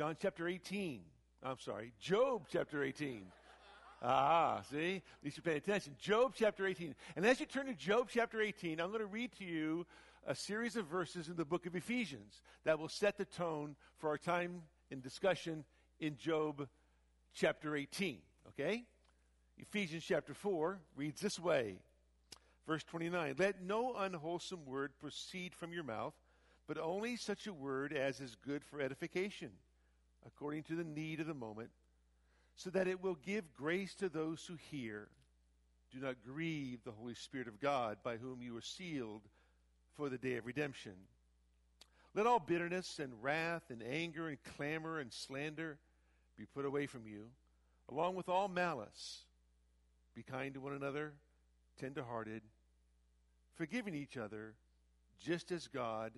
John chapter 18. I'm sorry, Job chapter 18. Ah, see? At least you're paying attention. Job chapter 18. And as you turn to Job chapter 18, I'm going to read to you a series of verses in the book of Ephesians that will set the tone for our time in discussion in Job chapter 18. Okay? Ephesians chapter 4 reads this way. Verse 29 Let no unwholesome word proceed from your mouth, but only such a word as is good for edification, according to the need of the moment, so that it will give grace to those who hear. Do not grieve the Holy Spirit of God, by whom you are sealed for the day of redemption. Let all bitterness and wrath and anger and clamor and slander be put away from you, along with all malice. Be kind to one another, tenderhearted, forgiving each other, just as God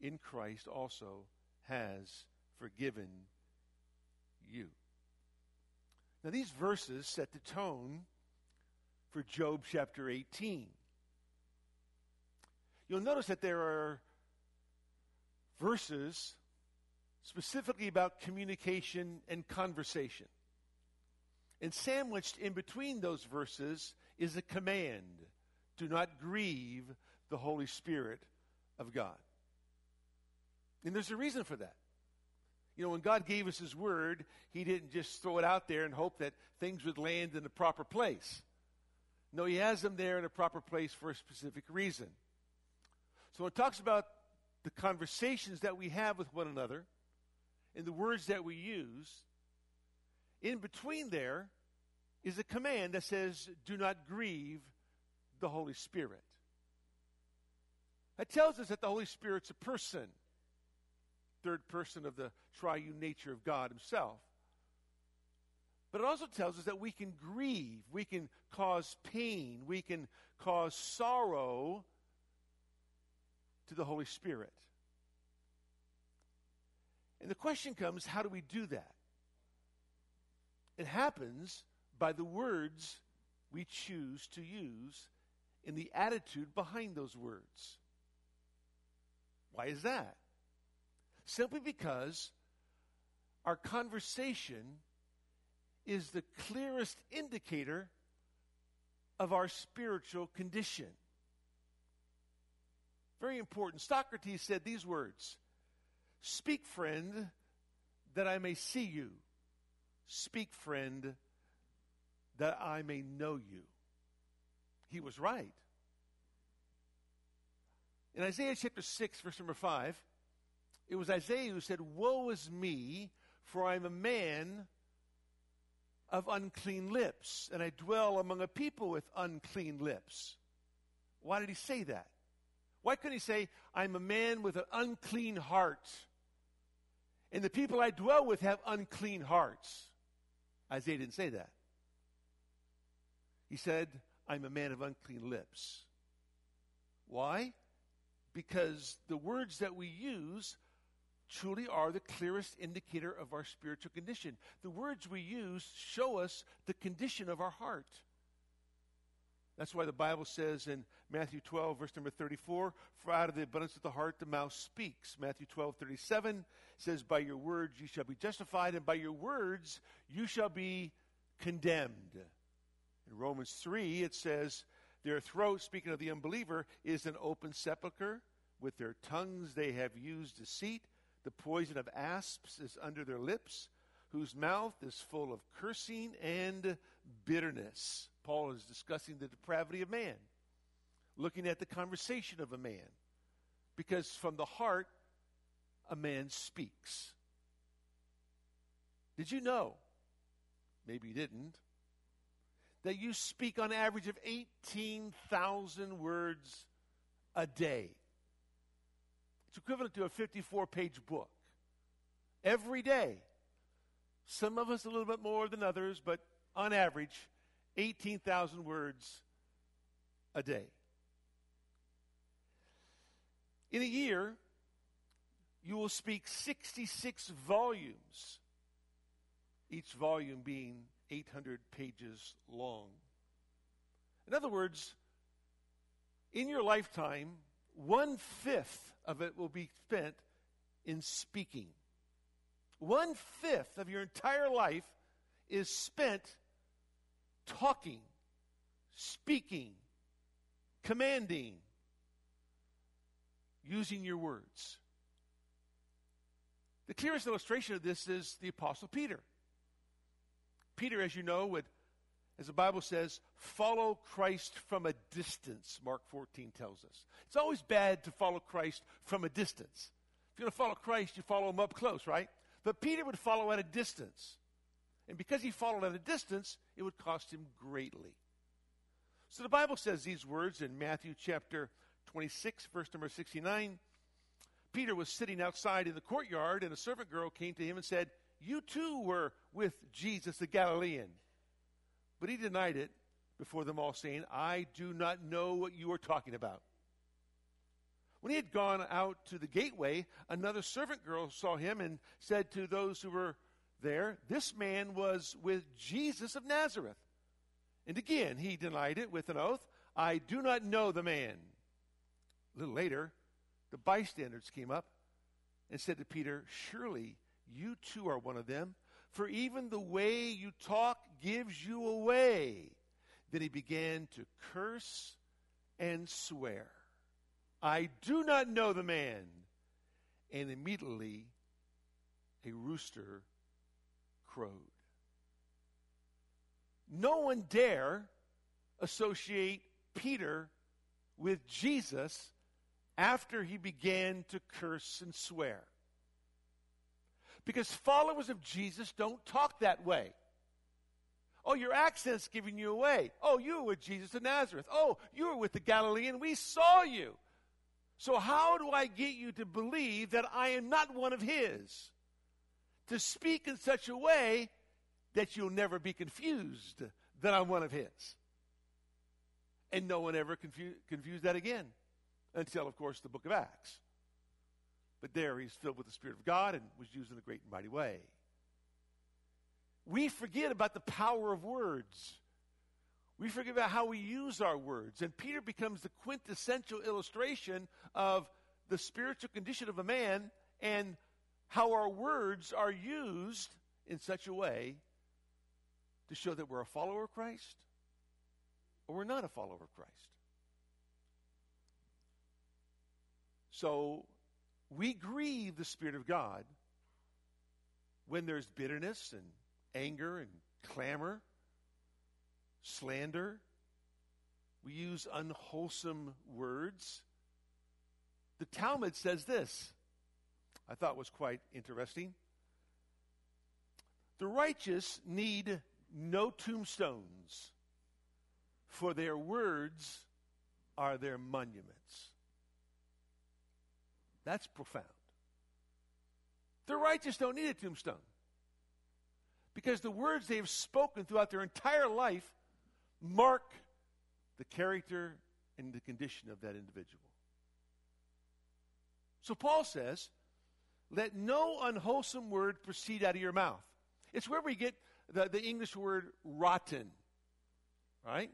in Christ also has forgiven you. Now, these verses set the tone for Job chapter 18. You'll notice that there are verses specifically about communication and conversation. And sandwiched in between those verses is a command do not grieve the Holy Spirit of God. And there's a reason for that. You know, when God gave us His Word, He didn't just throw it out there and hope that things would land in the proper place. No, He has them there in a proper place for a specific reason. So when it talks about the conversations that we have with one another and the words that we use, in between there is a command that says, do not grieve the Holy Spirit. That tells us that the Holy Spirit's a person, third person of the triune nature of God Himself. But it also tells us that we can grieve, we can cause pain, we can cause sorrow to the Holy Spirit. And the question comes how do we do that? It happens by the words we choose to use and the attitude behind those words. Why is that? Simply because our conversation is the clearest indicator of our spiritual condition. Very important. Socrates said these words Speak, friend, that I may see you. Speak, friend, that I may know you. He was right. In Isaiah chapter 6, verse number 5, it was Isaiah who said, Woe is me, for I am a man of unclean lips, and I dwell among a people with unclean lips. Why did he say that? Why couldn't he say, I'm a man with an unclean heart? And the people I dwell with have unclean hearts. Isaiah didn't say that. He said, I'm a man of unclean lips. Why? Because the words that we use truly are the clearest indicator of our spiritual condition. The words we use show us the condition of our heart. That's why the Bible says in Matthew 12, verse number 34, For out of the abundance of the heart the mouth speaks. Matthew 12, 37 says, By your words you shall be justified, and by your words you shall be condemned. In Romans 3, it says, Their throat, speaking of the unbeliever, is an open sepulchre. With their tongues they have used deceit. The poison of asps is under their lips, whose mouth is full of cursing and bitterness. Paul is discussing the depravity of man, looking at the conversation of a man. Because from the heart, a man speaks. Did you know? Maybe you didn't. That you speak on average of 18,000 words a day. It's equivalent to a 54 page book. Every day. Some of us a little bit more than others, but on average, 18,000 words a day. In a year, you will speak 66 volumes, each volume being 800 pages long. In other words, in your lifetime, one fifth of it will be spent in speaking. One fifth of your entire life is spent talking, speaking, commanding, using your words. The clearest illustration of this is the Apostle Peter. Peter, as you know, would, as the Bible says, follow Christ from a distance, Mark 14 tells us. It's always bad to follow Christ from a distance. If you're going to follow Christ, you follow him up close, right? But Peter would follow at a distance. And because he followed at a distance, it would cost him greatly. So the Bible says these words in Matthew chapter 26, verse number 69. Peter was sitting outside in the courtyard, and a servant girl came to him and said, You too were with Jesus the Galilean. But he denied it before them all, saying, I do not know what you are talking about. When he had gone out to the gateway, another servant girl saw him and said to those who were there, This man was with Jesus of Nazareth. And again he denied it with an oath, I do not know the man. A little later, the bystanders came up and said to Peter, Surely you too are one of them, for even the way you talk gives you away. Then he began to curse and swear. I do not know the man. And immediately a rooster crowed. No one dare associate Peter with Jesus after he began to curse and swear. Because followers of Jesus don't talk that way. Oh, your accent's giving you away. Oh, you were with Jesus of Nazareth. Oh, you were with the Galilean. We saw you. So, how do I get you to believe that I am not one of his? To speak in such a way that you'll never be confused that I'm one of his. And no one ever confu- confused that again until, of course, the book of Acts. But there he's filled with the Spirit of God and was used in a great and mighty way. We forget about the power of words. We forget about how we use our words. And Peter becomes the quintessential illustration of the spiritual condition of a man and how our words are used in such a way to show that we're a follower of Christ or we're not a follower of Christ. So we grieve the Spirit of God when there's bitterness and anger and clamor, slander. We use unwholesome words. The Talmud says this, I thought was quite interesting. The righteous need no tombstones, for their words are their monuments. That's profound. The righteous don't need a tombstone because the words they have spoken throughout their entire life mark the character and the condition of that individual. So Paul says, let no unwholesome word proceed out of your mouth. It's where we get the, the English word rotten, right?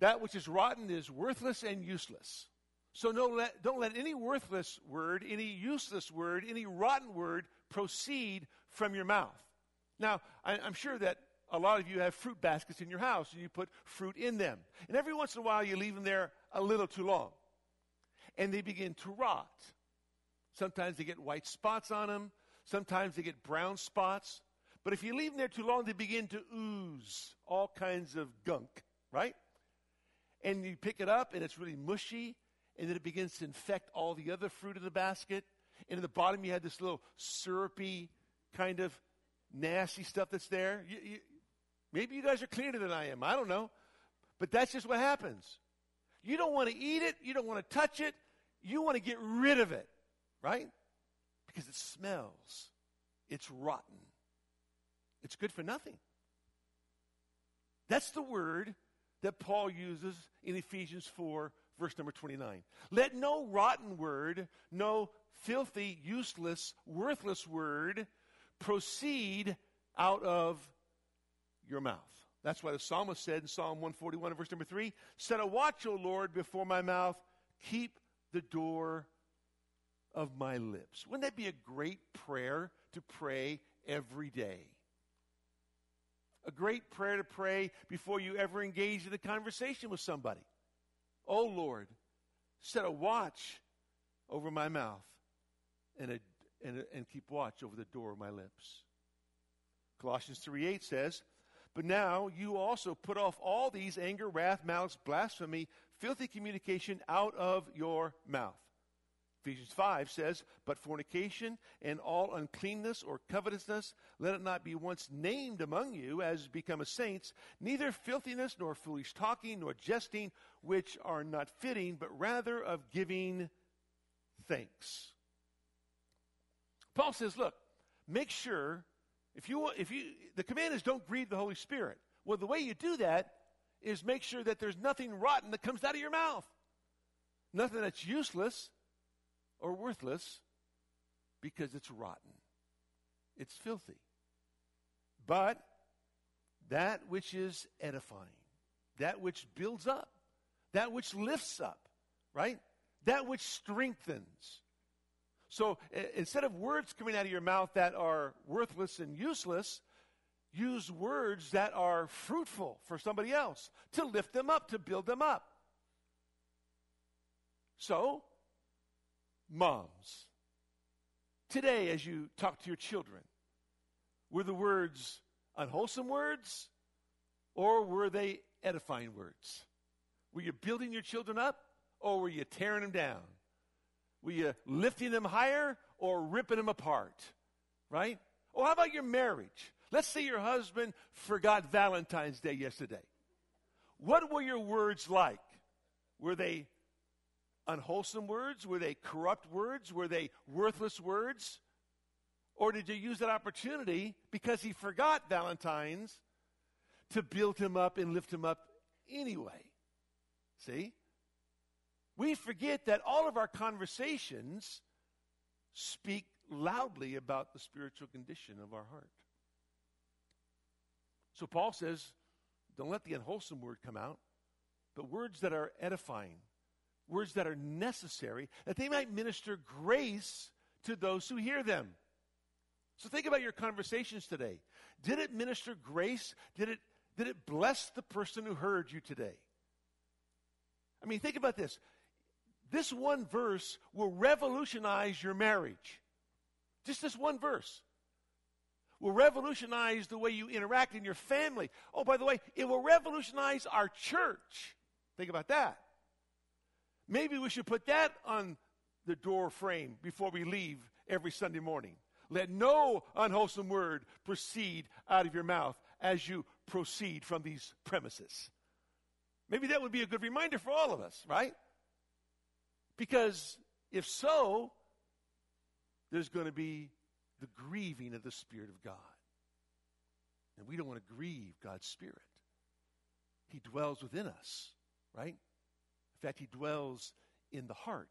That which is rotten is worthless and useless. So no, let, don't let any worthless word, any useless word, any rotten word proceed from your mouth. Now, I, I'm sure that a lot of you have fruit baskets in your house and you put fruit in them. And every once in a while you leave them there a little too long. And they begin to rot. Sometimes they get white spots on them. Sometimes they get brown spots. But if you leave them there too long, they begin to ooze all kinds of gunk, right? And you pick it up and it's really mushy and then it begins to infect all the other fruit in the basket. And in the bottom, you have this little syrupy kind of nasty stuff that's there. You, you, maybe you guys are cleaner than I am. I don't know. But that's just what happens. You don't want to eat it. You don't want to touch it. You want to get rid of it, right? Because it smells. It's rotten. It's good for nothing. That's the word that Paul uses in Ephesians 4 verse number 29. Let no rotten word, no filthy, useless, worthless word proceed out of your mouth. That's why the psalmist said in Psalm 141, verse number 3 Set a watch, O Lord, before my mouth, keep the door of my lips. Wouldn't that be a great prayer to pray every day? A great prayer to pray before you ever engage in a conversation with somebody. Oh Lord, set a watch over my mouth and, a, and, and keep watch over the door of my lips. Colossians 3 8 says, But now you also put off all these anger, wrath, malice, blasphemy, filthy communication out of your mouth. Ephesians 5 says, But fornication and all uncleanness or covetousness, let it not be once named among you as become a saints, neither filthiness nor foolish talking nor jesting, which are not fitting, but rather of giving thanks. Paul says, Look, make sure, if you, if you, the command is don't grieve the Holy Spirit. Well, the way you do that is make sure that there's nothing rotten that comes out of your mouth. Nothing that's useless or worthless because it's rotten. It's filthy. But that which is edifying, that which builds up, that which lifts up, right? That which strengthens. So instead of words coming out of your mouth that are worthless and useless, use words that are fruitful for somebody else to lift them up, to build them up. So, moms, today as you talk to your children, were the words unwholesome words or were they edifying words? Were you building your children up or were you tearing them down? Were you uh, lifting them higher or ripping them apart? Right? Or how about your marriage? Let's say your husband forgot Valentine's Day yesterday. What were your words like? Were they unwholesome words? Were they corrupt words? Were they worthless words? Or did you use that opportunity because he forgot Valentine's to build him up and lift him up anyway? See? We forget that all of our conversations speak loudly about the spiritual condition of our heart. So Paul says, don't let the unwholesome word come out, but words that are edifying, words that are necessary, that they might minister grace to those who hear them. So think about your conversations today. Did it minister grace? Did it, did it bless the person who heard you today? I mean, think about this. This one verse will revolutionize your marriage. Just this one verse will revolutionize the way you interact in your family. Oh, by the way, it will revolutionize our church. Think about that. Maybe we should put that on the door frame before we leave every Sunday morning. Let no unwholesome word proceed out of your mouth as you proceed from these premises. Maybe that would be a good reminder for all of us, right? Because if so, there's going to be the grieving of the Spirit of God. And we don't want to grieve God's Spirit. He dwells within us, right? In fact, He dwells in the heart.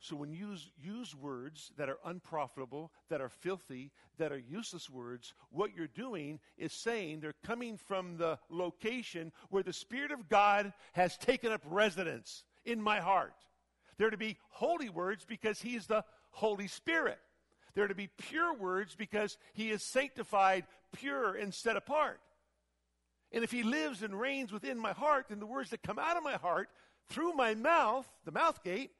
So when you use, use words that are unprofitable, that are filthy, that are useless words, what you're doing is saying they're coming from the location where the Spirit of God has taken up residence in my heart. They're to be holy words because He's the Holy Spirit. They're to be pure words because He is sanctified, pure, and set apart. And if He lives and reigns within my heart, then the words that come out of my heart through my mouth, the mouth gate,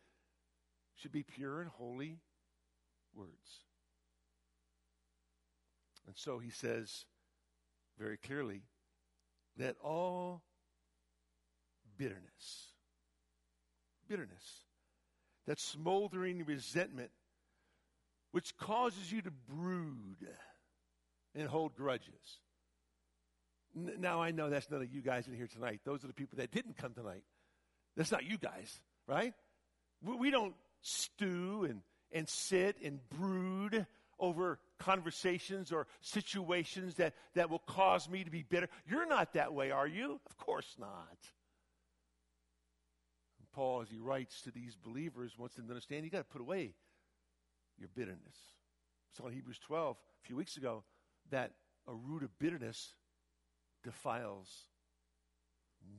should be pure and holy words. And so he says very clearly that all bitterness, bitterness, that smoldering resentment, which causes you to brood and hold grudges. N- now I know that's none of you guys in here tonight. Those are the people that didn't come tonight. That's not you guys, right? We, we don't stew and, and sit and brood over conversations or situations that, that will cause me to be bitter. You're not that way, are you? Of course not. Paul, as he writes to these believers, wants them to understand you got to put away your bitterness. saw in Hebrews 12 a few weeks ago that a root of bitterness defiles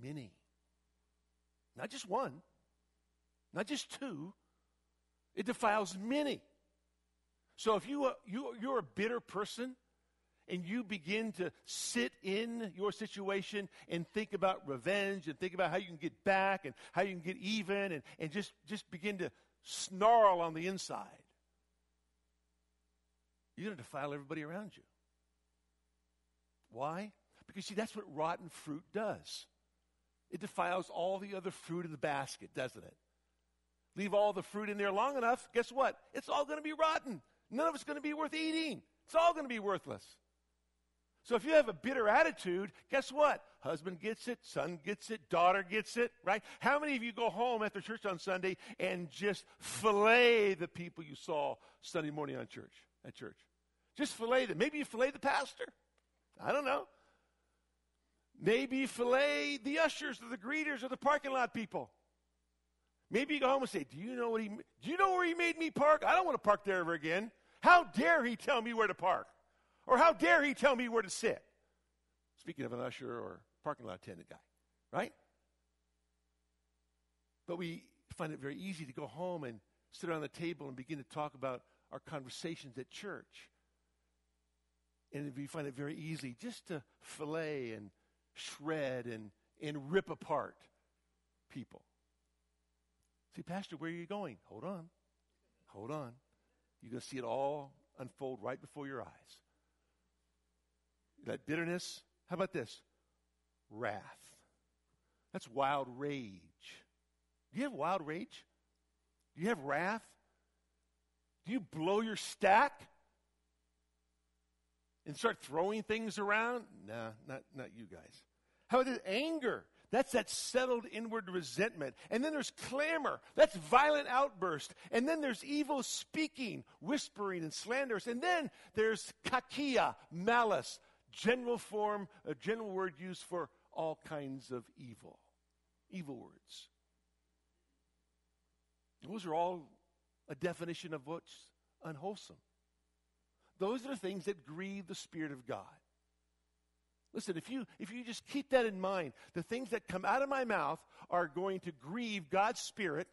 many. Not just one, not just two, It defiles many. So if you, uh, you, you're a bitter person and you begin to sit in your situation and think about revenge and think about how you can get back and how you can get even and, and just, just begin to snarl on the inside, you're going to defile everybody around you. Why? Because, see, that's what rotten fruit does. It defiles all the other fruit in the basket, doesn't it? Leave all the fruit in there long enough, guess what? It's all going to be rotten. None of it's going to be worth eating. It's all going to be worthless. So if you have a bitter attitude, guess what? Husband gets it, son gets it, daughter gets it, right? How many of you go home after church on Sunday and just fillet the people you saw Sunday morning on church, at church? Just fillet them. Maybe you fillet the pastor. I don't know. Maybe fillet the ushers or the greeters or the parking lot people. Maybe you go home and say, "Do you know what he? Do you know where he made me park? I don't want to park there ever again. How dare he tell me where to park, or how dare he tell me where to sit?" Speaking of an usher or parking lot attendant guy, right? But we find it very easy to go home and sit around the table and begin to talk about our conversations at church. And we find it very easy just to fillet and shred and, and rip apart people. See, Pastor, where are you going? Hold on. Hold on. You're going to see it all unfold right before your eyes. That bitterness. How about this? Wrath. That's wild rage. Do you have wild rage? Do you have wrath? Do you blow your stack and start throwing things around? Nah, not, not you guys. How about this? Anger. That's that settled inward resentment. And then there's clamor. That's violent outburst. And then there's evil speaking, whispering, and slanders. And then there's kakia, malice, general form, a general word used for all kinds of evil. Evil words. Those are all a definition of what's unwholesome. Those are the things that grieve the Spirit of God. Listen, if you, if you just keep that in mind, the things that come out of my mouth are going to grieve God's Spirit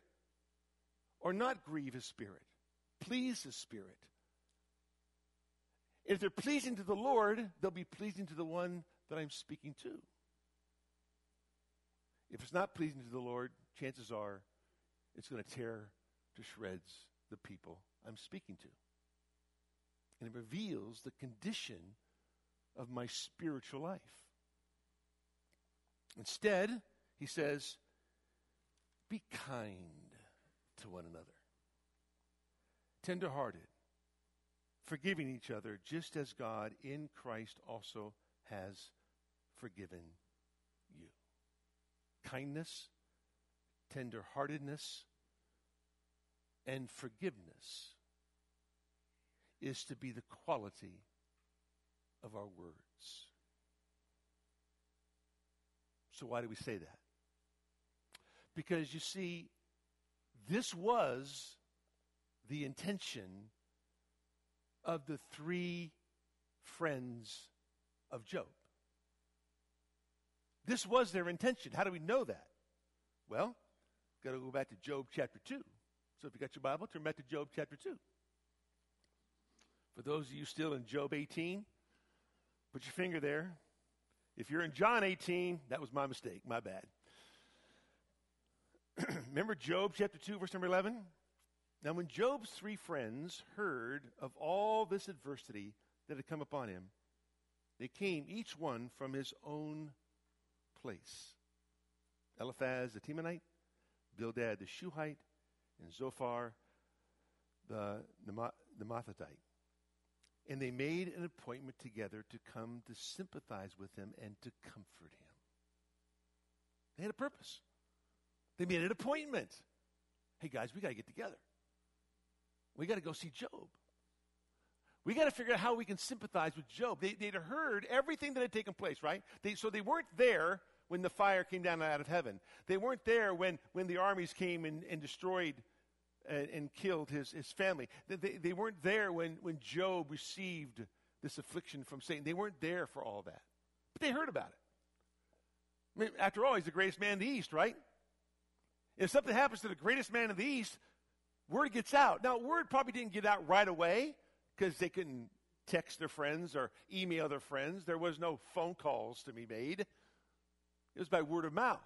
or not grieve His Spirit, please His Spirit. If they're pleasing to the Lord, they'll be pleasing to the one that I'm speaking to. If it's not pleasing to the Lord, chances are it's going to tear to shreds the people I'm speaking to. And it reveals the condition of my spiritual life. Instead, he says, be kind to one another, tenderhearted, forgiving each other, just as God in Christ also has forgiven you. Kindness, tenderheartedness, and forgiveness is to be the quality of our words. So, why do we say that? Because you see, this was the intention of the three friends of Job. This was their intention. How do we know that? Well, got to go back to Job chapter 2. So if you got your Bible, turn back to Job chapter 2. For those of you still in Job 18, Put your finger there. If you're in John 18, that was my mistake, my bad. Remember Job chapter 2, verse number 11? Now, when Job's three friends heard of all this adversity that had come upon him, they came each one from his own place. Eliphaz the Temanite, Bildad the Shuhite, and Zophar the Naamathite. And they made an appointment together to come to sympathize with him and to comfort him. They had a purpose. They made an appointment. Hey, guys, we got to get together. We got to go see Job. We got to figure out how we can sympathize with Job. They, would heard everything that had taken place, right? They, so they weren't there when the fire came down out of heaven. They weren't there when, when the armies came and, and destroyed and, and killed his, his family. They, they weren't there when, when Job received this affliction from Satan. They weren't there for all that. But they heard about it. I mean, after all, he's the greatest man in the East, right? If something happens to the greatest man in the East, word gets out. Now, word probably didn't get out right away because they couldn't text their friends or email their friends. There was no phone calls to be made. It was by word of mouth.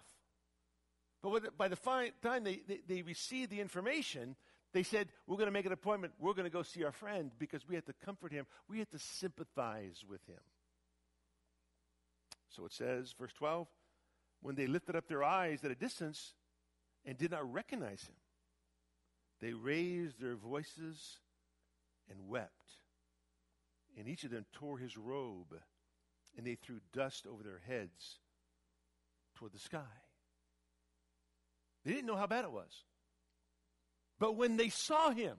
But by the time they, they, they received the information, they said, We're going to make an appointment. We're going to go see our friend because we had to comfort him. We had to sympathize with him. So it says, verse 12, when they lifted up their eyes at a distance and did not recognize him, they raised their voices and wept. And each of them tore his robe, and they threw dust over their heads toward the sky. They didn't know how bad it was. But when they saw him,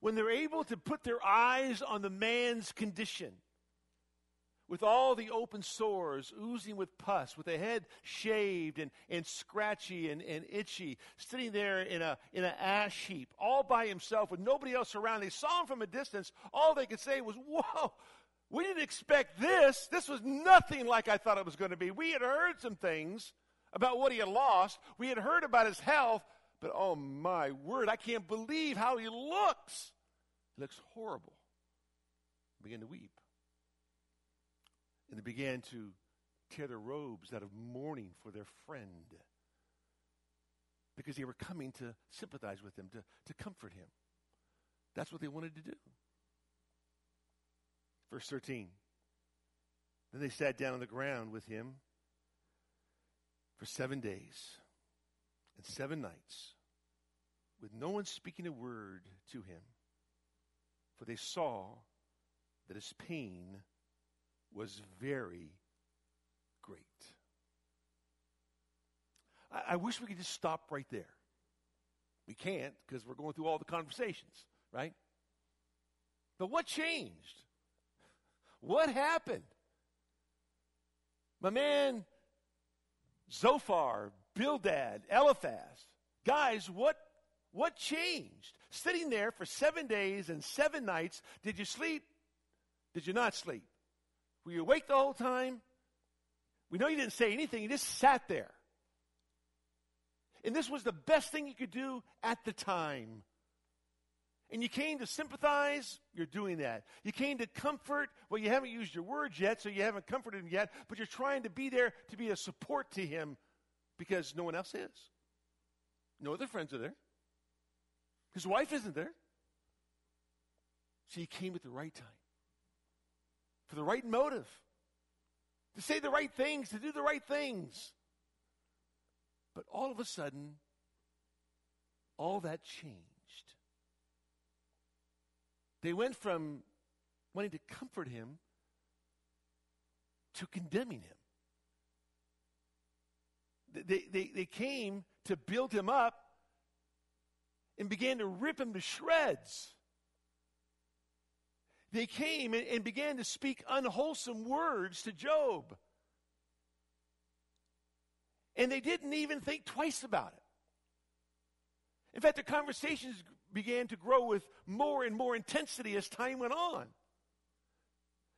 when they're able to put their eyes on the man's condition, with all the open sores oozing with pus, with a head shaved and, and scratchy and, and itchy, sitting there in a in an ash heap, all by himself with nobody else around. They saw him from a distance. All they could say was, Whoa, we didn't expect this. This was nothing like I thought it was going to be. We had heard some things about what he had lost. We had heard about his health, but oh my word, I can't believe how he looks. He looks horrible. I began to weep. And they began to tear their robes out of mourning for their friend because they were coming to sympathize with him, to, to comfort him. That's what they wanted to do. Verse 13. Then they sat down on the ground with him for seven days and seven nights, with no one speaking a word to him, for they saw that his pain was very great. I, I wish we could just stop right there. We can't because we're going through all the conversations, right? But what changed? What happened? My man Zophar, Bildad, Eliphaz. Guys, what, what changed? Sitting there for seven days and seven nights, did you sleep? Did you not sleep? Were you awake the whole time? We know you didn't say anything, you just sat there. And this was the best thing you could do at the time. And you came to sympathize, you're doing that. You came to comfort, well, you haven't used your words yet, so you haven't comforted him yet, but you're trying to be there to be a support to him because no one else is. No other friends are there. His wife isn't there. So you came at the right time for the right motive, to say the right things, to do the right things. But all of a sudden, all that changed. They went from wanting to comfort him to condemning him. They, they, they came to build him up and began to rip him to shreds. They came and, began to speak unwholesome words to Job. And they didn't even think twice about it. In fact, the conversations began to grow with more and more intensity as time went on.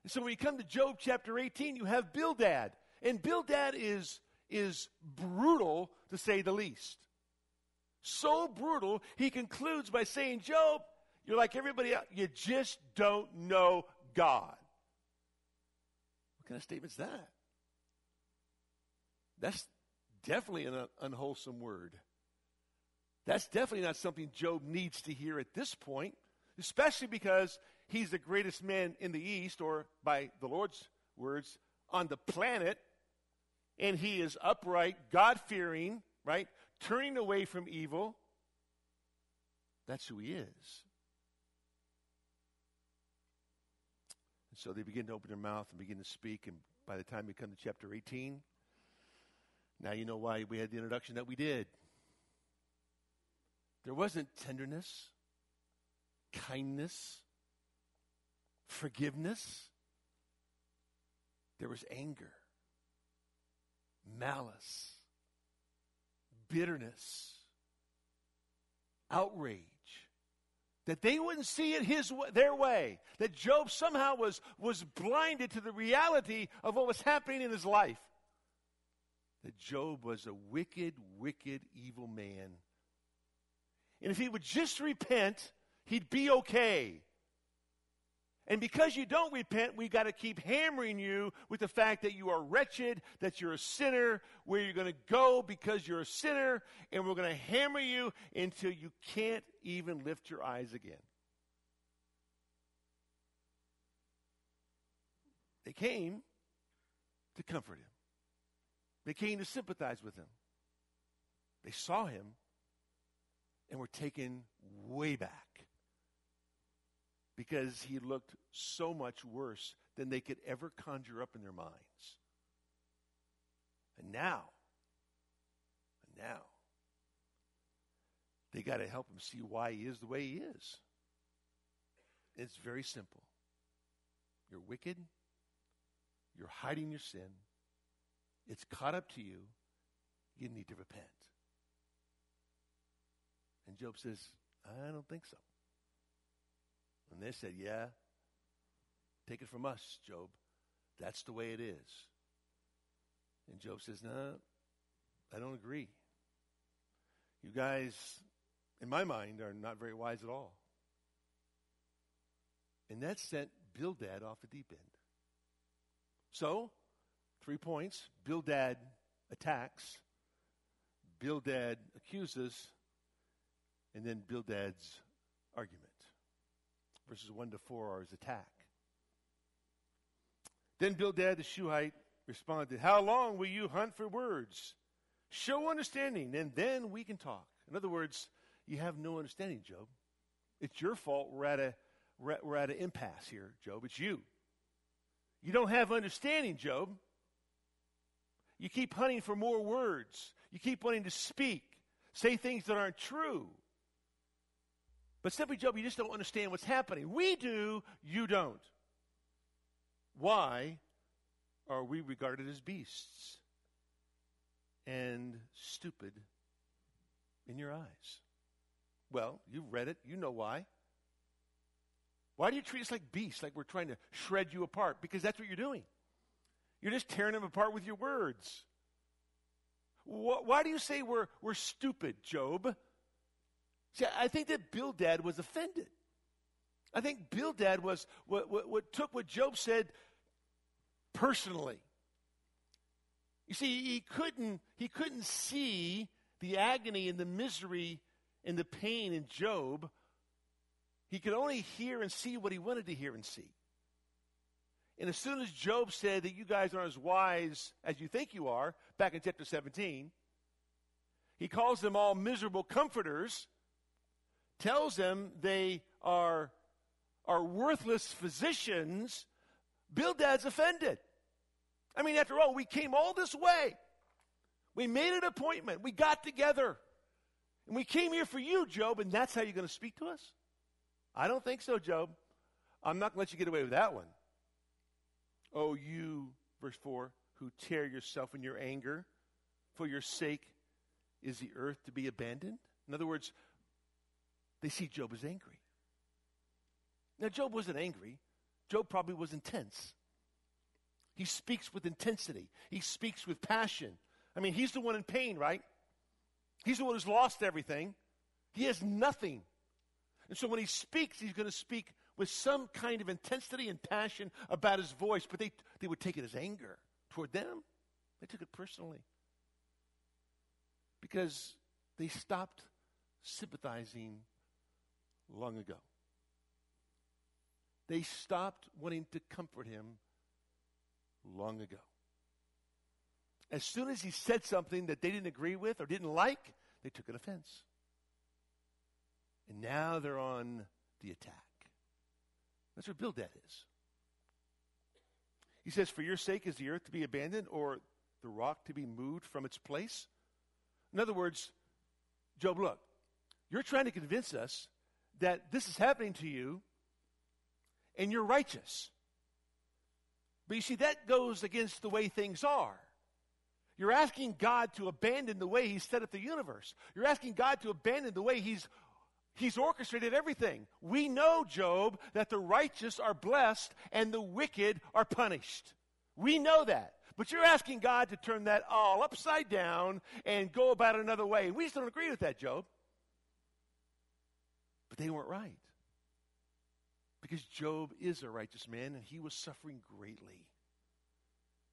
And so when you come to Job chapter 18, you have Bildad. And Bildad is, is brutal, to say the least. So brutal, he concludes by saying, Job, you're like everybody else. You just don't know God. What kind of statement is that? That's definitely an unwholesome word. That's definitely not something Job needs to hear at this point, especially because he's the greatest man in the East, or by the Lord's words, on the planet, and he is upright, God fearing, right? Turning away from evil. That's who he is. So they begin to open their mouth and begin to speak, and by the time we come to chapter 18, now you know why we had the introduction that we did. There wasn't tenderness, kindness, forgiveness. There was anger, malice, bitterness, outrage. That they wouldn't see it his their way. That Job somehow was, was blinded to the reality of what was happening in his life. That Job was a wicked, wicked, evil man And if he would just repent, he'd be okay. And because you don't repent, we got to keep hammering you with the fact that you are wretched, that you're a sinner, where you're going to go because you're a sinner, and we're going to hammer you until you can't even lift your eyes again. They came to comfort him. They came to sympathize with him. They saw him and were taken way back because he looked so much worse than they could ever conjure up in their minds. And now, and now, they got to help him see why he is the way he is. It's very simple. You're wicked. You're hiding your sin. It's caught up to you. You need to repent. And Job says, I don't think so. And they said, Yeah, take it from us, Job. That's the way it is. And Job says, No, I don't agree. You guys, in my mind, are not very wise at all. And that sent Bildad off the deep end. So, three points Bildad attacks, Bildad accuses, and then Bildad's argument verses 1 to 4 are his attack. Then Bildad the Shuhite responded, How long will you hunt for words? Show understanding, and then we can talk. In other words, you have no understanding, Job. It's your fault we're at a we're at an impasse here, Job. It's you. You don't have understanding, Job. You keep hunting for more words. You keep wanting to speak, say things that aren't true. But simply, Job, you just don't understand what's happening. We do, you don't. Why are we regarded as beasts and stupid in your eyes? Well, you've read it, you know why. Why do you treat us like beasts, like we're trying to shred you apart? Because that's what you're doing. You're just tearing them apart with your words. Why do you say we're, we're stupid, Job? See, I think that Bildad was offended. I think Bildad was what, what, what took what Job said personally. You see, he couldn't he couldn't see the agony and the misery and the pain in Job. He could only hear and see what he wanted to hear and see. And as soon as Job said that you guys aren't as wise as you think you are, back in chapter 17, he calls them all miserable comforters tells them they are, are worthless physicians, Bildad's offended. I mean, after all, we came all this way. We made an appointment. We got together. And we came here for you, Job, and that's how you're going to speak to us? I don't think so, Job. I'm not going to let you get away with that one. Oh, you, verse 4, who tear yourself in your anger, for your sake is the earth to be abandoned? In other words, they see Job as angry. Now, Job wasn't angry. Job probably was intense. He speaks with intensity, he speaks with passion. I mean, he's the one in pain, right? He's the one who's lost everything. He has nothing. And so when he speaks, he's going to speak with some kind of intensity and passion about his voice, but they, they would take it as anger toward them. They took it personally. Because they stopped sympathizing long ago. They stopped wanting to comfort him long ago. As soon as he said something that they didn't agree with or didn't like, they took an offense. And now they're on the attack. That's what Bildad is. He says, For your sake is the earth to be abandoned or the rock to be moved from its place? In other words, Job, look, you're trying to convince us that this is happening to you and you're righteous. But you see, that goes against the way things are. You're asking God to abandon the way He set up the universe. You're asking God to abandon the way He's He's orchestrated everything. We know, Job, that the righteous are blessed and the wicked are punished. We know that. But you're asking God to turn that all upside down and go about it another way. And we just don't agree with that, Job. But they weren't right. Because Job is a righteous man and he was suffering greatly.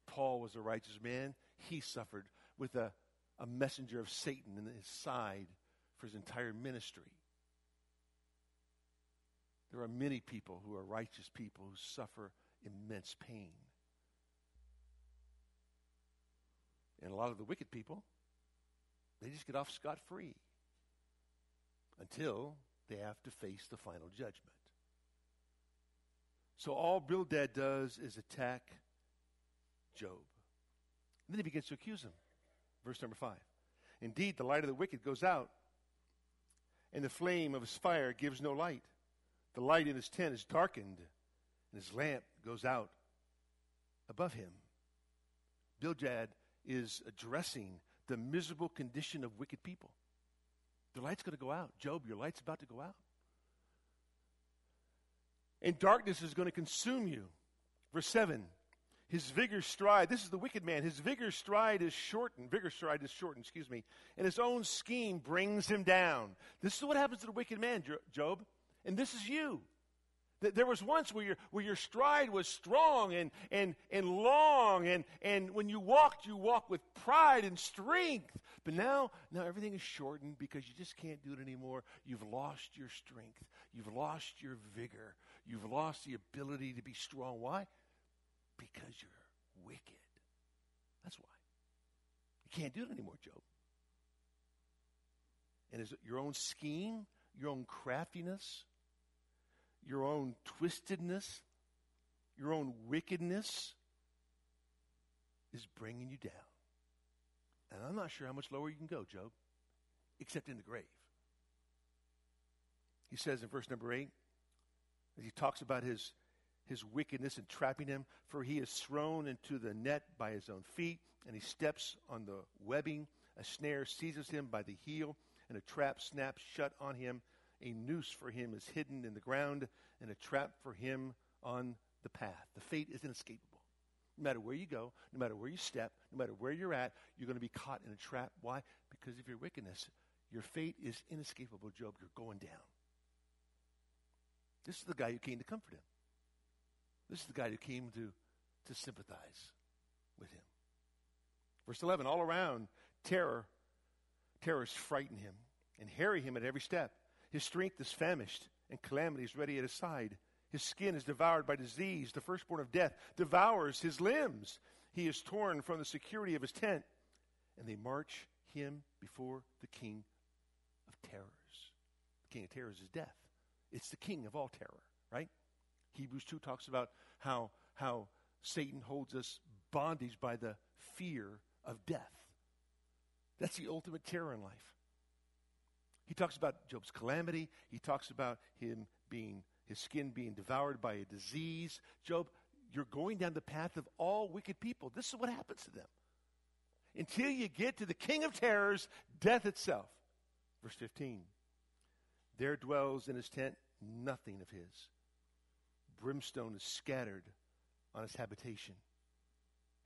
Paul was a righteous man. He suffered with a, a messenger of Satan in his side for his entire ministry. There are many people who are righteous people who suffer immense pain. And a lot of the wicked people, they just get off scot free until they have to face the final judgment. So all Bildad does is attack Job. And then he begins to accuse him. Verse number five. Indeed, the light of the wicked goes out, and the flame of his fire gives no light. The light in his tent is darkened, and his lamp goes out above him. Bildad is addressing the miserable condition of wicked people. The light's going to go out. Job, your light's about to go out. And darkness is going to consume you. Verse 7 His vigor stride, this is the wicked man, his vigor stride is shortened, vigor stride is shortened, excuse me, and his own scheme brings him down. This is what happens to the wicked man, Job. And this is you. There was once where your, where your stride was strong and, and, and long, and, and when you walked, you walked with pride and strength. But now, now everything is shortened because you just can't do it anymore. You've lost your strength. You've lost your vigor. You've lost the ability to be strong. Why? Because you're wicked. That's why. You can't do it anymore, Job. And is it your own scheme, your own craftiness, your own twistedness, your own wickedness is bringing you down. And I'm not sure how much lower you can go, Job, except in the grave. He says in verse number 8, as he talks about his, his wickedness and trapping him, for he is thrown into the net by his own feet, and he steps on the webbing. A snare seizes him by the heel, and a trap snaps shut on him. A noose for him is hidden in the ground, and a trap for him on the path. The fate is inescapable. No matter where you go, no matter where you step, no matter where you're at, you're going to be caught in a trap. Why? Because of your wickedness. Your fate is inescapable, Job. You're going down. This is the guy who came to comfort him. This is the guy who came to, to sympathize with him. Verse 11 all around, terror, terrors frighten him and harry him at every step. His strength is famished, and calamity is ready at his side. His skin is devoured by disease. The firstborn of death devours his limbs. He is torn from the security of his tent, and they march him before the king of terrors. The king of terrors is death. It's the king of all terror, right? Hebrews 2 talks about how, how Satan holds us bondage by the fear of death. That's the ultimate terror in life. He talks about Job's calamity. He talks about him being, his skin being devoured by a disease. Job, you're going down the path of all wicked people. This is what happens to them. Until you get to the king of terrors, death itself. Verse 15. There dwells in his tent nothing of his. Brimstone is scattered on his habitation.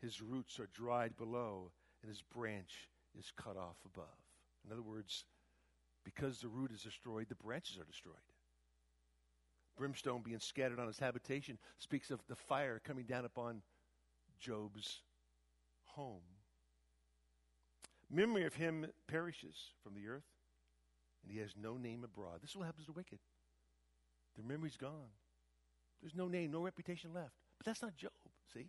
His roots are dried below, and his branch is cut off above. In other words, because the root is destroyed, the branches are destroyed. Brimstone being scattered on his habitation speaks of the fire coming down upon Job's home. Memory of him perishes from the earth, and he has no name abroad. This is what happens to the wicked. Their memory's gone. There's no name, no reputation left. But that's not Job, see?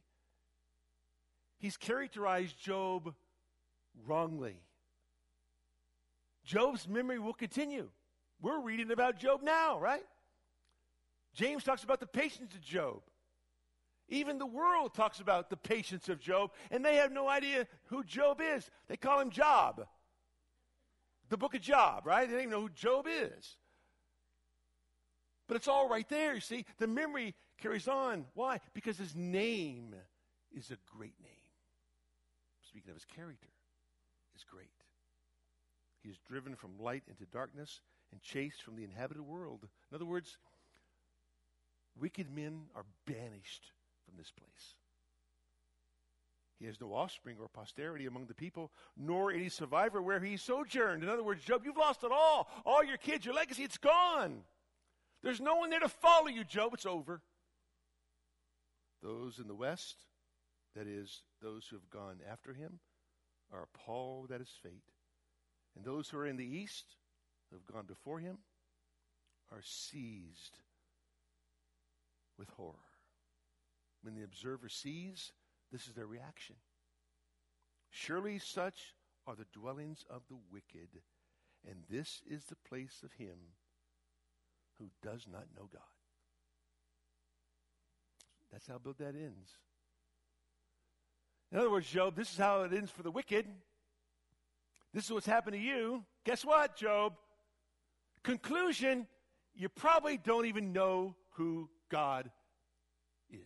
He's characterized Job wrongly. Job's memory will continue. We're reading about Job now, right? James talks about the patience of Job. Even the world talks about the patience of Job, and they have no idea who Job is. They call him Job. The book of Job, right? They don't even know who Job is. But it's all right there, you see. The memory carries on. Why? Because his name is a great name. Speaking of his character, is great. He is driven from light into darkness and chased from the inhabited world. In other words, wicked men are banished from this place. He has no offspring or posterity among the people, nor any survivor where he sojourned. In other words, Job, you've lost it all. All your kids, your legacy, it's gone. There's no one there to follow you, Job. It's over. Those in the West, that is, those who have gone after him, are appalled at his fate. And those who are in the East, who have gone before him, are seized with horror. When the observer sees, this is their reaction. Surely such are the dwellings of the wicked, and this is the place of him who does not know God. That's how Bildad ends. In other words, Job, this is how it ends for the wicked. This is what's happened to you. Guess what, Job? Conclusion you probably don't even know who God is.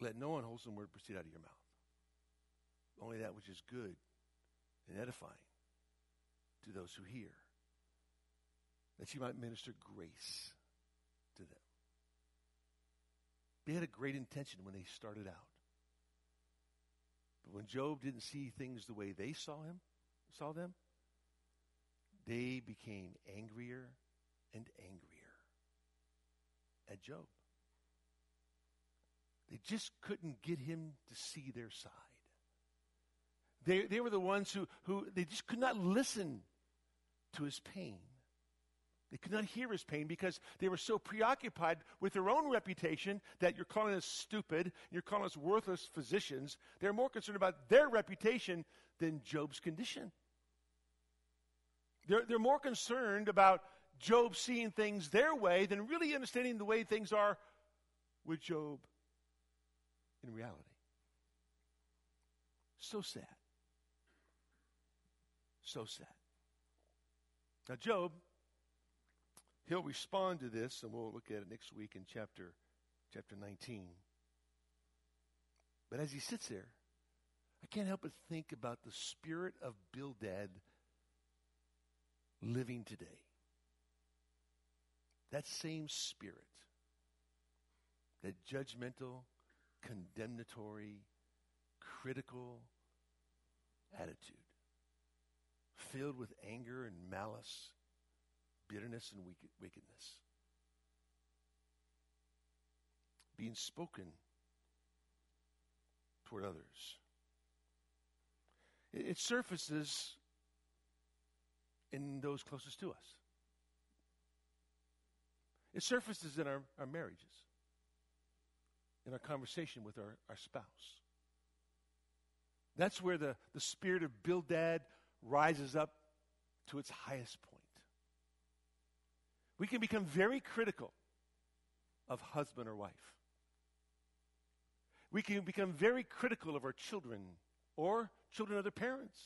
Let no unwholesome word proceed out of your mouth. Only that which is good and edifying to those who hear, that you might minister grace to them. They had a great intention when they started out. But when Job didn't see things the way they saw him, saw them, they became angrier and angrier at Job. They just couldn't get him to see their side. They, they were the ones who, who they just could not listen to his pain. They could not hear his pain because they were so preoccupied with their own reputation that you're calling us stupid, you're calling us worthless physicians. They're more concerned about their reputation than Job's condition. They're, they're more concerned about Job seeing things their way than really understanding the way things are with Job in reality. So sad. So sad. Now, Job, he'll respond to this, and we'll look at it next week in chapter, chapter 19. But as he sits there, I can't help but think about the spirit of Bildad living today. That same spirit, that judgmental, condemnatory, critical attitude, filled with anger and malice, bitterness and wickedness, being spoken toward others. It surfaces in those closest to us. It surfaces in our, our marriages, in our conversation with our, our spouse. That's where the, the spirit of Bildad rises up to its highest point. We can become very critical of husband or wife. We can become very critical of our children or children of their parents.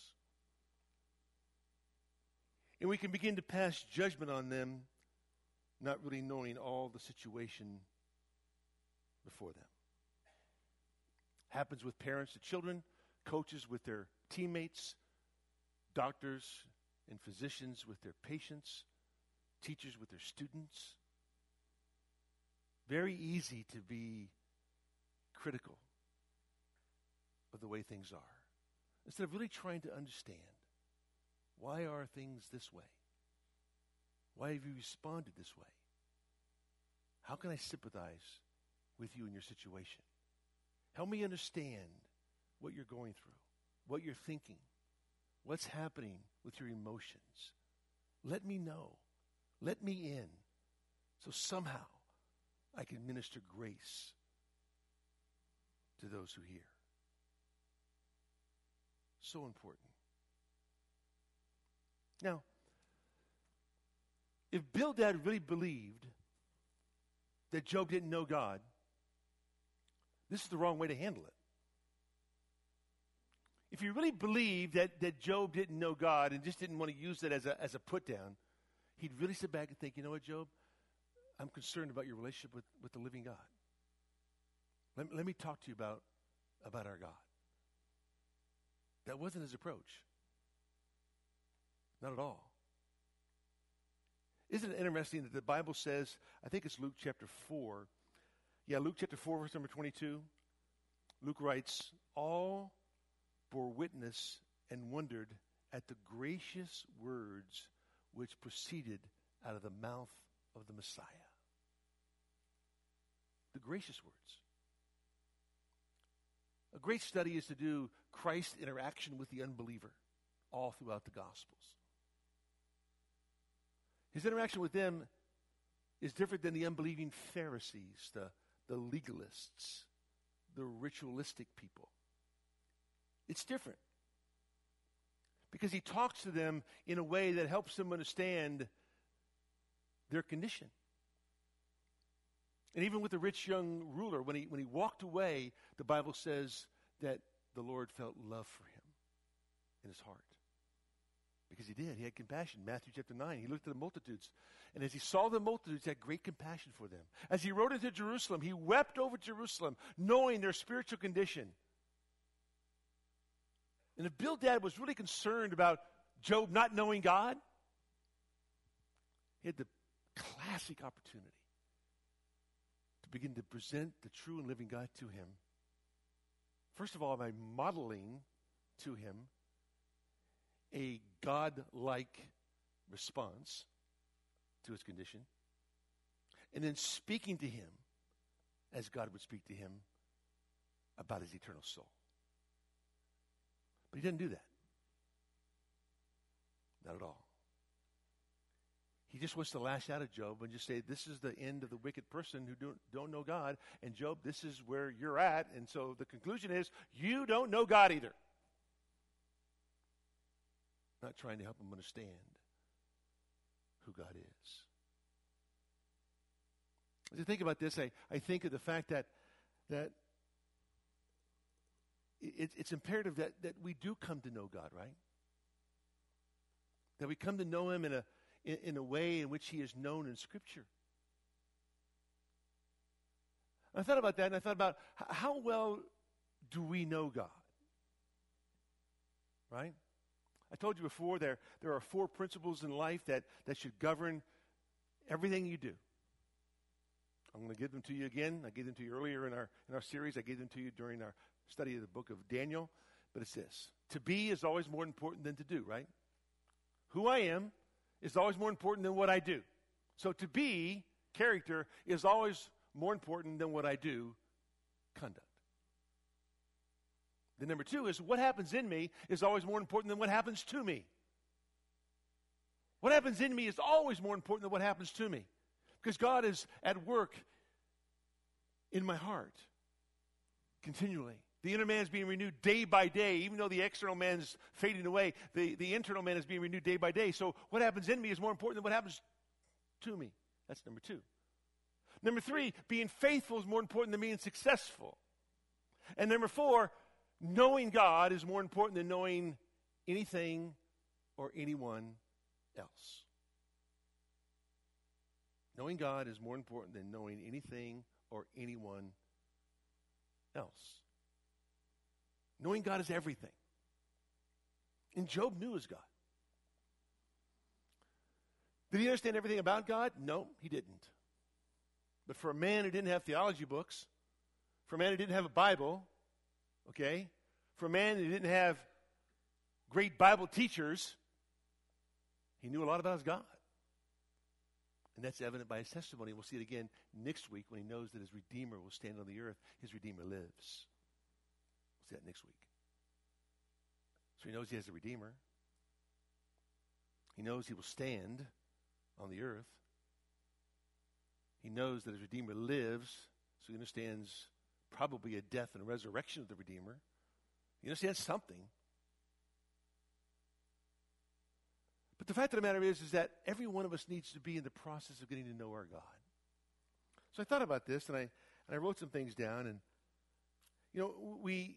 And we can begin to pass judgment on them, not really knowing all the situation before them. Happens with parents to children, coaches with their teammates, doctors and physicians with their patients, teachers with their students. Very easy to be critical of the way things are instead of really trying to understand why are things this way? Why have you responded this way? How can I sympathize with you in your situation? Help me understand what you're going through, what you're thinking, what's happening with your emotions. Let me know. Let me in so somehow I can minister grace to those who hear. So important. Now, if Bildad really believed that Job didn't know God, this is the wrong way to handle it. If you really believed that, that Job didn't know God and just didn't want to use it as a, as a put down, he'd really sit back and think, you know what, Job? I'm concerned about your relationship with, with the living God. Let, let me talk to you about, about our God. That wasn't his approach. Not at all. Isn't it interesting that the Bible says, I think it's Luke chapter 4. Yeah, Luke chapter 4, verse number 22. Luke writes, All bore witness and wondered at the gracious words which proceeded out of the mouth of the Messiah. The gracious words. A great study is to do Christ's interaction with the unbeliever all throughout the Gospels. His interaction with them is different than the unbelieving Pharisees, the, the legalists, the ritualistic people. It's different because he talks to them in a way that helps them understand their condition. And even with the rich young ruler, when he, when he walked away, the Bible says that the Lord felt love for him in his heart. Because he did. He had compassion. Matthew chapter 9. He looked at the multitudes. And as he saw the multitudes, he had great compassion for them. As he rode into Jerusalem, he wept over Jerusalem, knowing their spiritual condition. And if Bildad was really concerned about Job not knowing God, he had the classic opportunity to begin to present the true and living God to him. First of all, by modeling to him a God like response to his condition, and then speaking to him as God would speak to him about his eternal soul. But he didn't do that. Not at all. He just wants to lash out at Job and just say, This is the end of the wicked person who don't, don't know God. And Job, this is where you're at. And so the conclusion is, You don't know God either. Not trying to help him understand who God is. As I think about this, I, I think of the fact that, that it, it's imperative that, that we do come to know God, right? That we come to know Him in a, in, in a way in which He is known in Scripture. I thought about that and I thought about how well do we know God? Right? I told you before there, there are four principles in life that, that should govern everything you do. I'm going to give them to you again. I gave them to you earlier in our, in our series. I gave them to you during our study of the book of Daniel. But it's this to be is always more important than to do, right? Who I am is always more important than what I do. So to be, character, is always more important than what I do, conduct. The number two is what happens in me is always more important than what happens to me. What happens in me is always more important than what happens to me. Because God is at work in my heart continually. The inner man is being renewed day by day. Even though the external man is fading away, the, the internal man is being renewed day by day. So what happens in me is more important than what happens to me. That's number two. Number three, being faithful is more important than being successful. And number four, knowing God is more important than knowing anything or anyone else. Knowing God is more important than knowing anything or anyone else. Knowing God is everything. And Job knew his God. Did he understand everything about God? No, he didn't. But for a man who didn't have theology books, for a man who didn't have a Bible, okay, for a man who didn't have great Bible teachers, he knew a lot about his God. And that's evident by his testimony. We'll see it again next week when he knows that his Redeemer will stand on the earth. His Redeemer lives. See that next week. So he knows he has a Redeemer. He knows he will stand on the earth. He knows that his Redeemer lives, so he understands probably a death and resurrection of the Redeemer. He understands something. But the fact of the matter is, is that every one of us needs to be in the process of getting to know our God. So I thought about this and I, and I wrote some things down. And, you know, we,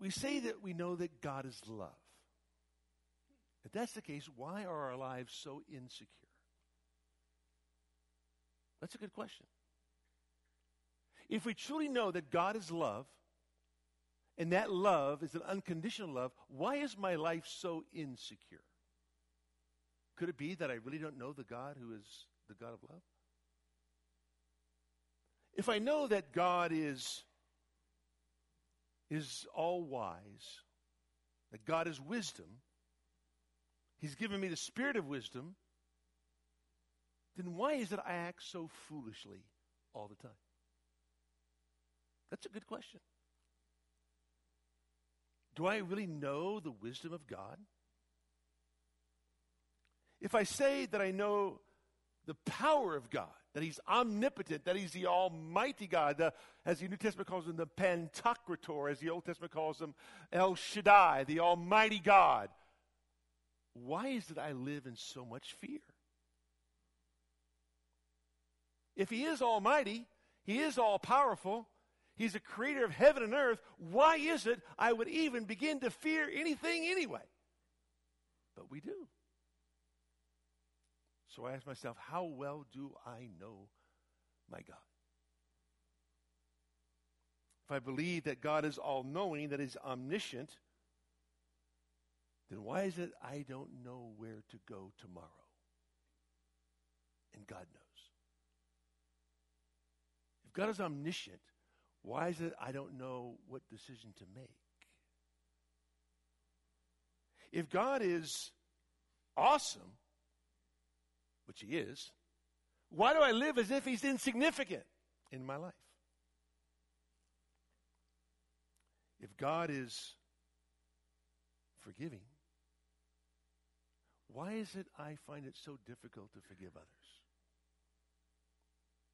we say that we know that God is love. If that's the case, why are our lives so insecure? That's a good question. If we truly know that God is love, and that love is an unconditional love, why is my life so insecure? Could it be that I really don't know the God who is the God of love? If I know that God is, is all wise, that God is wisdom, He's given me the spirit of wisdom, then why is it I act so foolishly all the time? That's a good question. Do I really know the wisdom of God? If I say that I know the power of God, that He's omnipotent, that He's the Almighty God, the, as the New Testament calls Him, the Pantocrator, as the Old Testament calls Him, El Shaddai, the Almighty God, why is it I live in so much fear? If He is Almighty, He is all powerful, He's a creator of heaven and earth, why is it I would even begin to fear anything anyway? But we do. So I ask myself, how well do I know my God? If I believe that God is all knowing, that He's omniscient, then why is it I don't know where to go tomorrow? And God knows. If God is omniscient, why is it I don't know what decision to make? If God is awesome, which He is, why do I live as if He's insignificant in my life? If God is forgiving, why is it I find it so difficult to forgive others?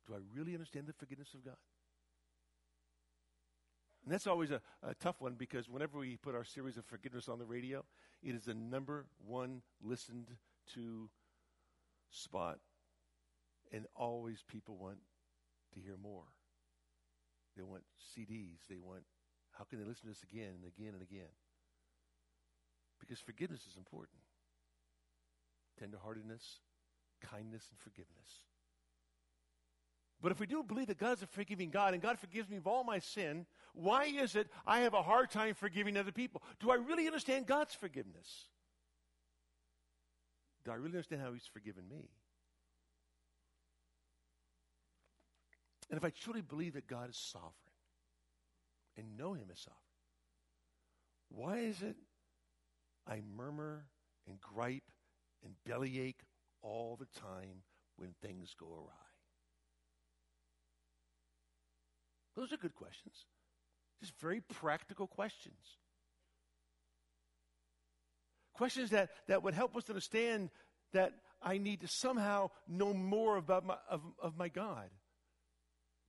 Do I really understand the forgiveness of God? And that's always a, a, tough one because whenever we put our series of forgiveness on the radio, it is the number one listened to spot. And always people want to hear more. They want CDs. They want, how can they listen to this again and again and again? Because forgiveness is important tenderheartedness, kindness, and forgiveness. But if we do believe that God's a forgiving God and God forgives me of all my sin, why is it I have a hard time forgiving other people? Do I really understand God's forgiveness? Do I really understand how He's forgiven me? And if I truly believe that God is sovereign and know Him as sovereign, why is it I murmur and gripe and bellyache all the time when things go awry? Those are good questions. Just very practical questions. Questions that, that would help us understand that I need to somehow know more about my, of, of my God.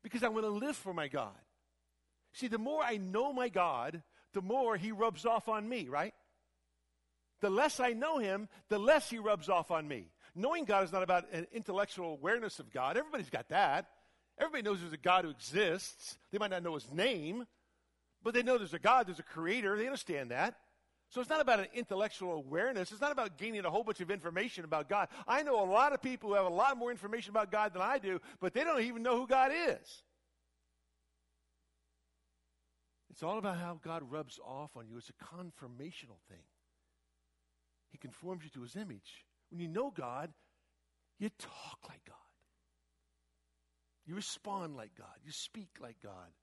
Because I want to live for my God. See, the more I know my God, the more he rubs off on me, right? The less I know him, the less he rubs off on me. Knowing God is not about an intellectual awareness of God. Everybody's got that. Everybody knows there's a God who exists. They might not know his name, but they know there's a God, there's a creator. They understand that. So it's not about an intellectual awareness. It's not about gaining a whole bunch of information about God. I know a lot of people who have a lot more information about God than I do, but they don't even know who God is. It's all about how God rubs off on you. It's a confirmational thing. He conforms you to his image. When you know God, you talk like God. You respond like God. You speak like God.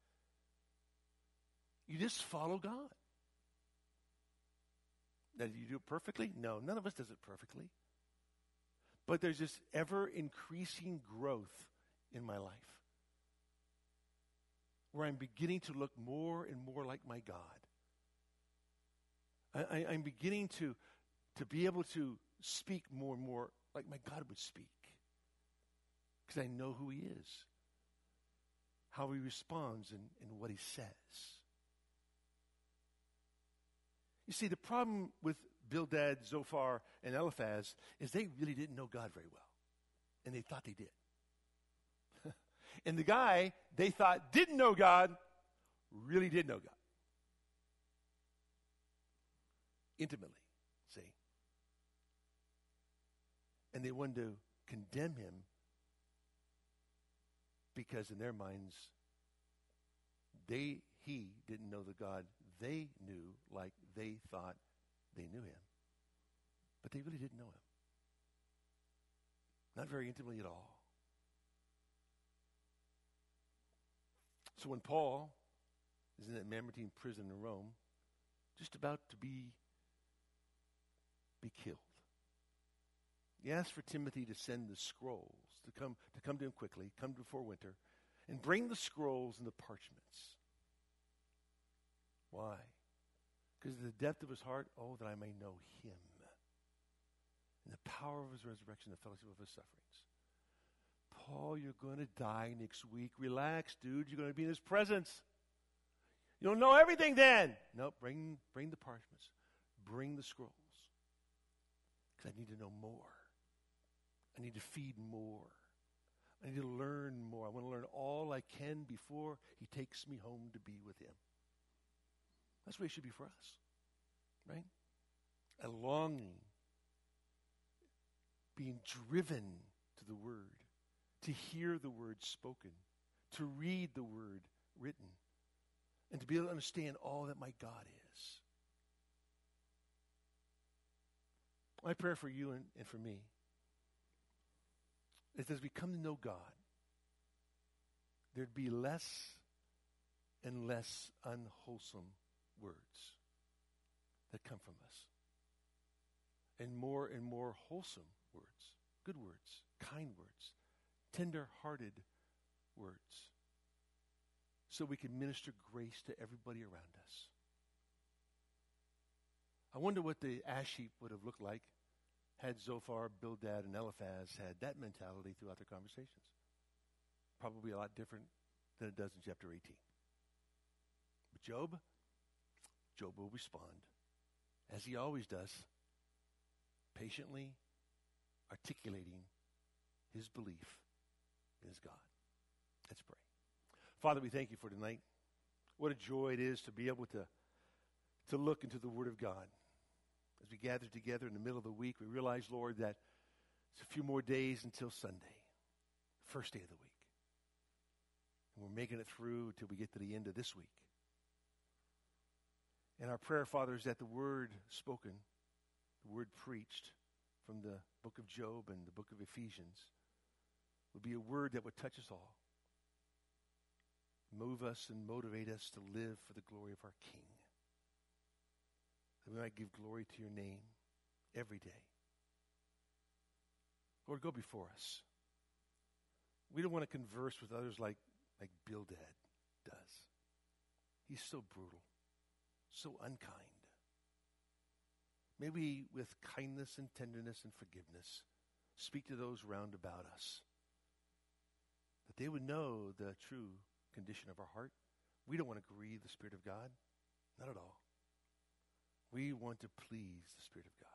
You just follow God. Now, do you do it perfectly? No, none of us does it perfectly. But there's this ever increasing growth in my life where I'm beginning to look more and more like my God. I, am beginning to, to be able to speak more and more like my God would speak because I know who He is how he responds and, and what he says. You see, the problem with Bildad, Zophar, and Eliphaz is they really didn't know God very well. And they thought they did. and the guy they thought didn't know God really did know God. Intimately, see? And they wanted to condemn him because in their minds, they he didn't know the God they knew like they thought they knew him. But they really didn't know him. Not very intimately at all. So when Paul is in that Mamertine prison in Rome, just about to be be killed, He asked for Timothy to send the scrolls, to come, to come to him quickly, come before winter, and bring the scrolls and the parchments. Why? Because the depth of his heart, oh, that I may know him and the power of his resurrection, the fellowship of his sufferings. Paul, you're going to die next week. Relax, dude. You're going to be in his presence. You don't know everything then. No, bring, bring the parchments. Bring the scrolls. Because I need to know more. I need to feed more. I need to learn more. I want to learn all I can before he takes me home to be with him. That's what it should be for us, right? A longing, being driven to the Word, to hear the Word spoken, to read the Word written, and to be able to understand all that my God is. My prayer for you and, and for me is as we come to know God, there'd be less and less unwholesome words that come from us, and more and more wholesome words, good words, kind words, tender hearted words, so we can minister grace to everybody around us. I wonder what the ash heap would have looked like had Zophar, Bildad, and Eliphaz had that mentality throughout their conversations. Probably a lot different than it does in chapter 18. But Job, Job will respond, as he always does, patiently articulating his belief in his God. Let's pray. Father, we thank you for tonight. What a joy it is to be able to, to look into the Word of God as we gather together in the middle of the week, we realize, Lord, that it's a few more days until Sunday, first day of the week. And we're making it through until we get to the end of this week. And our prayer, Father, is that the word spoken, the word preached from the book of Job and the book of Ephesians would be a word that would touch us all, move us and motivate us to live for the glory of our King that we might give glory to your name every day. Lord, go before us. We don't want to converse with others like, like Bildad does. He's so brutal, so unkind. May we, with kindness and tenderness and forgiveness, speak to those round about us, that they would know the true condition of our heart. We don't want to grieve the Spirit of God, not at all. We want to please the Spirit of God.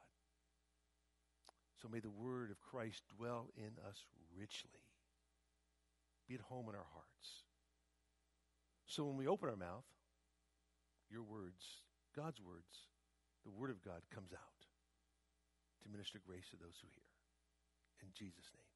So may the word of Christ dwell in us richly, be at home in our hearts. So when we open our mouth, your words, God's words, the word of God comes out to minister grace to those who hear. In Jesus' name.